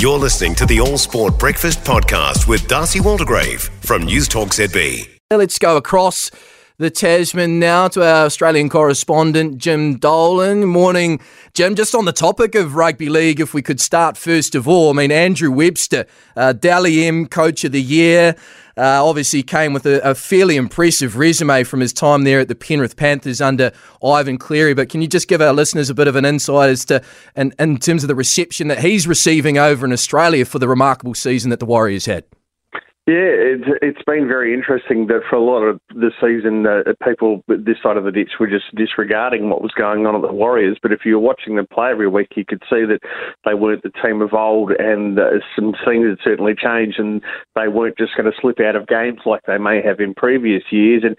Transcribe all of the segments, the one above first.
You're listening to the All Sport Breakfast Podcast with Darcy Waldegrave from News Talk ZB. Let's go across the Tasman now to our Australian correspondent, Jim Dolan. Morning, Jim. Just on the topic of rugby league, if we could start first of all, I mean, Andrew Webster, uh, Dally M Coach of the Year. Uh, obviously, came with a, a, fairly impressive resume from his time there at the Penrith Panthers under Ivan Cleary. But can you just give our listeners a bit of an insight as to, in, in terms of the reception that he's receiving over in Australia for the remarkable season that the Warriors had? Yeah, it's, it's been very interesting that for a lot of the season, uh, people this side of the ditch were just disregarding what was going on at the Warriors. But if you were watching them play every week, you could see that they weren't the team of old, and uh, some things had certainly changed, and they weren't just going to slip out of games like they may have in previous years. And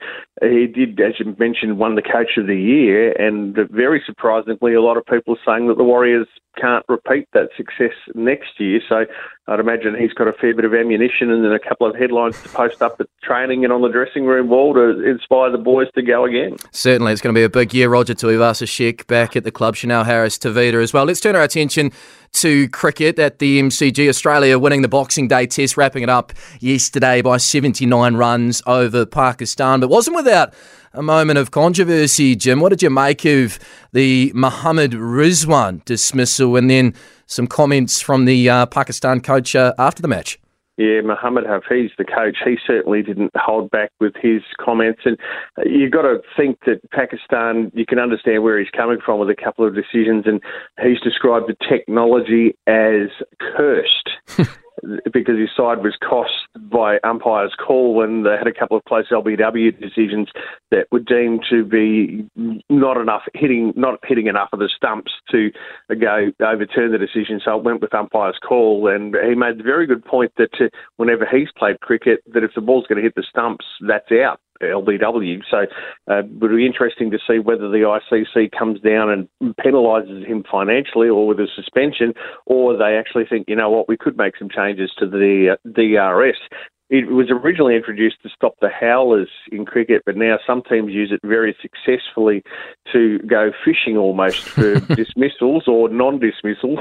he did, as you mentioned, won the Coach of the Year, and very surprisingly, a lot of people are saying that the Warriors can't repeat that success next year. So I'd imagine he's got a fair bit of ammunition and then a couple of headlines to post up at training and on the dressing room wall to inspire the boys to go again. Certainly, it's going to be a big year. Roger Tuivasa-Sheck back at the club, Chanel Harris Tavita as well. Let's turn our attention to cricket at the MCG. Australia winning the Boxing Day Test, wrapping it up yesterday by 79 runs over Pakistan, but wasn't without a moment of controversy, Jim. What did you make of the Mohammad Rizwan dismissal and then some comments from the uh, Pakistan coach uh, after the match? Yeah, Mohammad Hafeez, the coach, he certainly didn't hold back with his comments. And uh, you've got to think that Pakistan, you can understand where he's coming from with a couple of decisions. And he's described the technology as cursed. because his side was cost by umpires' call when they had a couple of close LBW decisions that were deemed to be not enough hitting, not hitting enough of the stumps to go overturn the decision. So it went with umpires' call, and he made the very good point that uh, whenever he's played cricket, that if the ball's going to hit the stumps, that's out. LBW. So uh, it would be interesting to see whether the ICC comes down and penalises him financially or with a suspension, or they actually think, you know what, we could make some changes to the uh, DRS. It was originally introduced to stop the howlers in cricket, but now some teams use it very successfully to go fishing almost for dismissals or non-dismissals.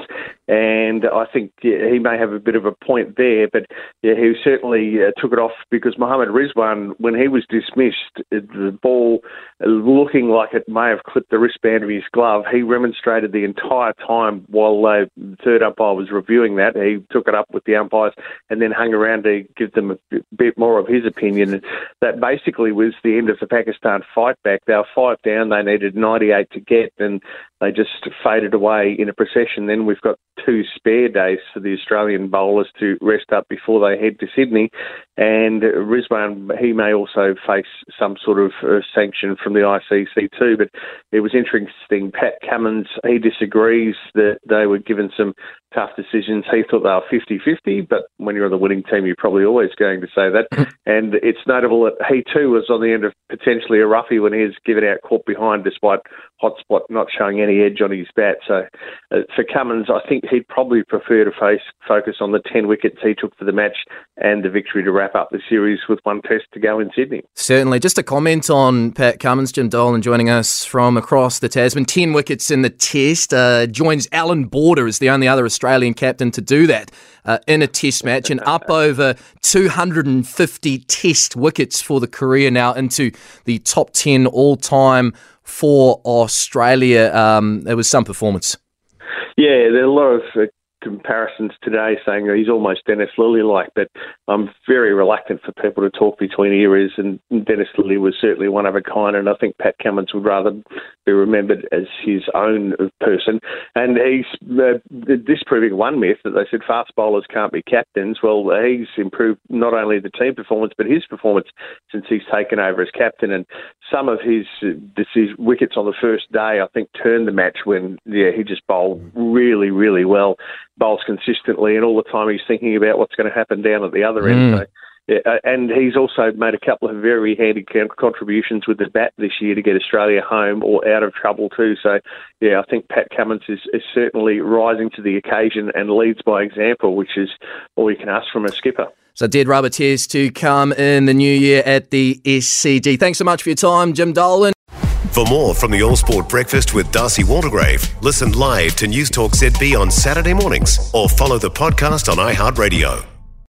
And I think yeah, he may have a bit of a point there, but yeah, he certainly uh, took it off because Mohammad Rizwan, when he was dismissed, the ball looking like it may have clipped the wristband of his glove, he remonstrated the entire time while the third umpire was reviewing that. He took it up with the umpires and then hung around to give them a bit more of his opinion. That basically was the end of the Pakistan fight back. They were five down. They needed 98 to get, and they just faded away in a procession. Then we've got two spare days for the Australian bowlers to rest up before they head to Sydney. And Rizwan, he may also face some sort of uh, sanction from the ICC too. But it was interesting. Pat Cummins, he disagrees that they were given some tough decisions. He thought they were 50 50, but when you're on the winning team, you're probably always going to say that. and it's notable that he too was on the end of potentially a roughie when he was given out caught behind despite Hotspot not showing any edge on his bat. So uh, for Cummins, I think he'd probably prefer to face, focus on the 10 wickets he took for the match and the victory to wrap up the series with one test to go in Sydney. Certainly. Just a comment on Pat Cummins, Jim Dolan joining us from across the Tasman. 10 wickets in the test. Uh, joins Allan Border as the only other Australian captain to do that uh, in a test match and up over 250 test wickets for the career now into the top 10 all time for Australia. Um, it was some performance. Yeah, there are a lot of comparisons today saying he's almost Dennis Lillee like, but I'm very reluctant for people to talk between eras. And Dennis Lillee was certainly one of a kind, and I think Pat Cummins would rather be remembered as his own person. And he's uh, disproving one myth that they said fast bowlers can't be captains. Well, he's improved not only the team performance but his performance since he's taken over as captain. And some of his, his wickets on the first day, I think, turned the match when yeah he just bowled really, really well bowls consistently, and all the time he's thinking about what's going to happen down at the other mm. end. So, yeah, uh, and he's also made a couple of very handy contributions with the bat this year to get Australia home or out of trouble too. So, yeah, I think Pat Cummins is, is certainly rising to the occasion and leads by example, which is all you can ask from a skipper. So, dead rubber tears to come in the new year at the SCG. Thanks so much for your time, Jim Dolan. For more from the All Sport Breakfast with Darcy Waldegrave, listen live to News Talk ZB on Saturday mornings or follow the podcast on iHeartRadio.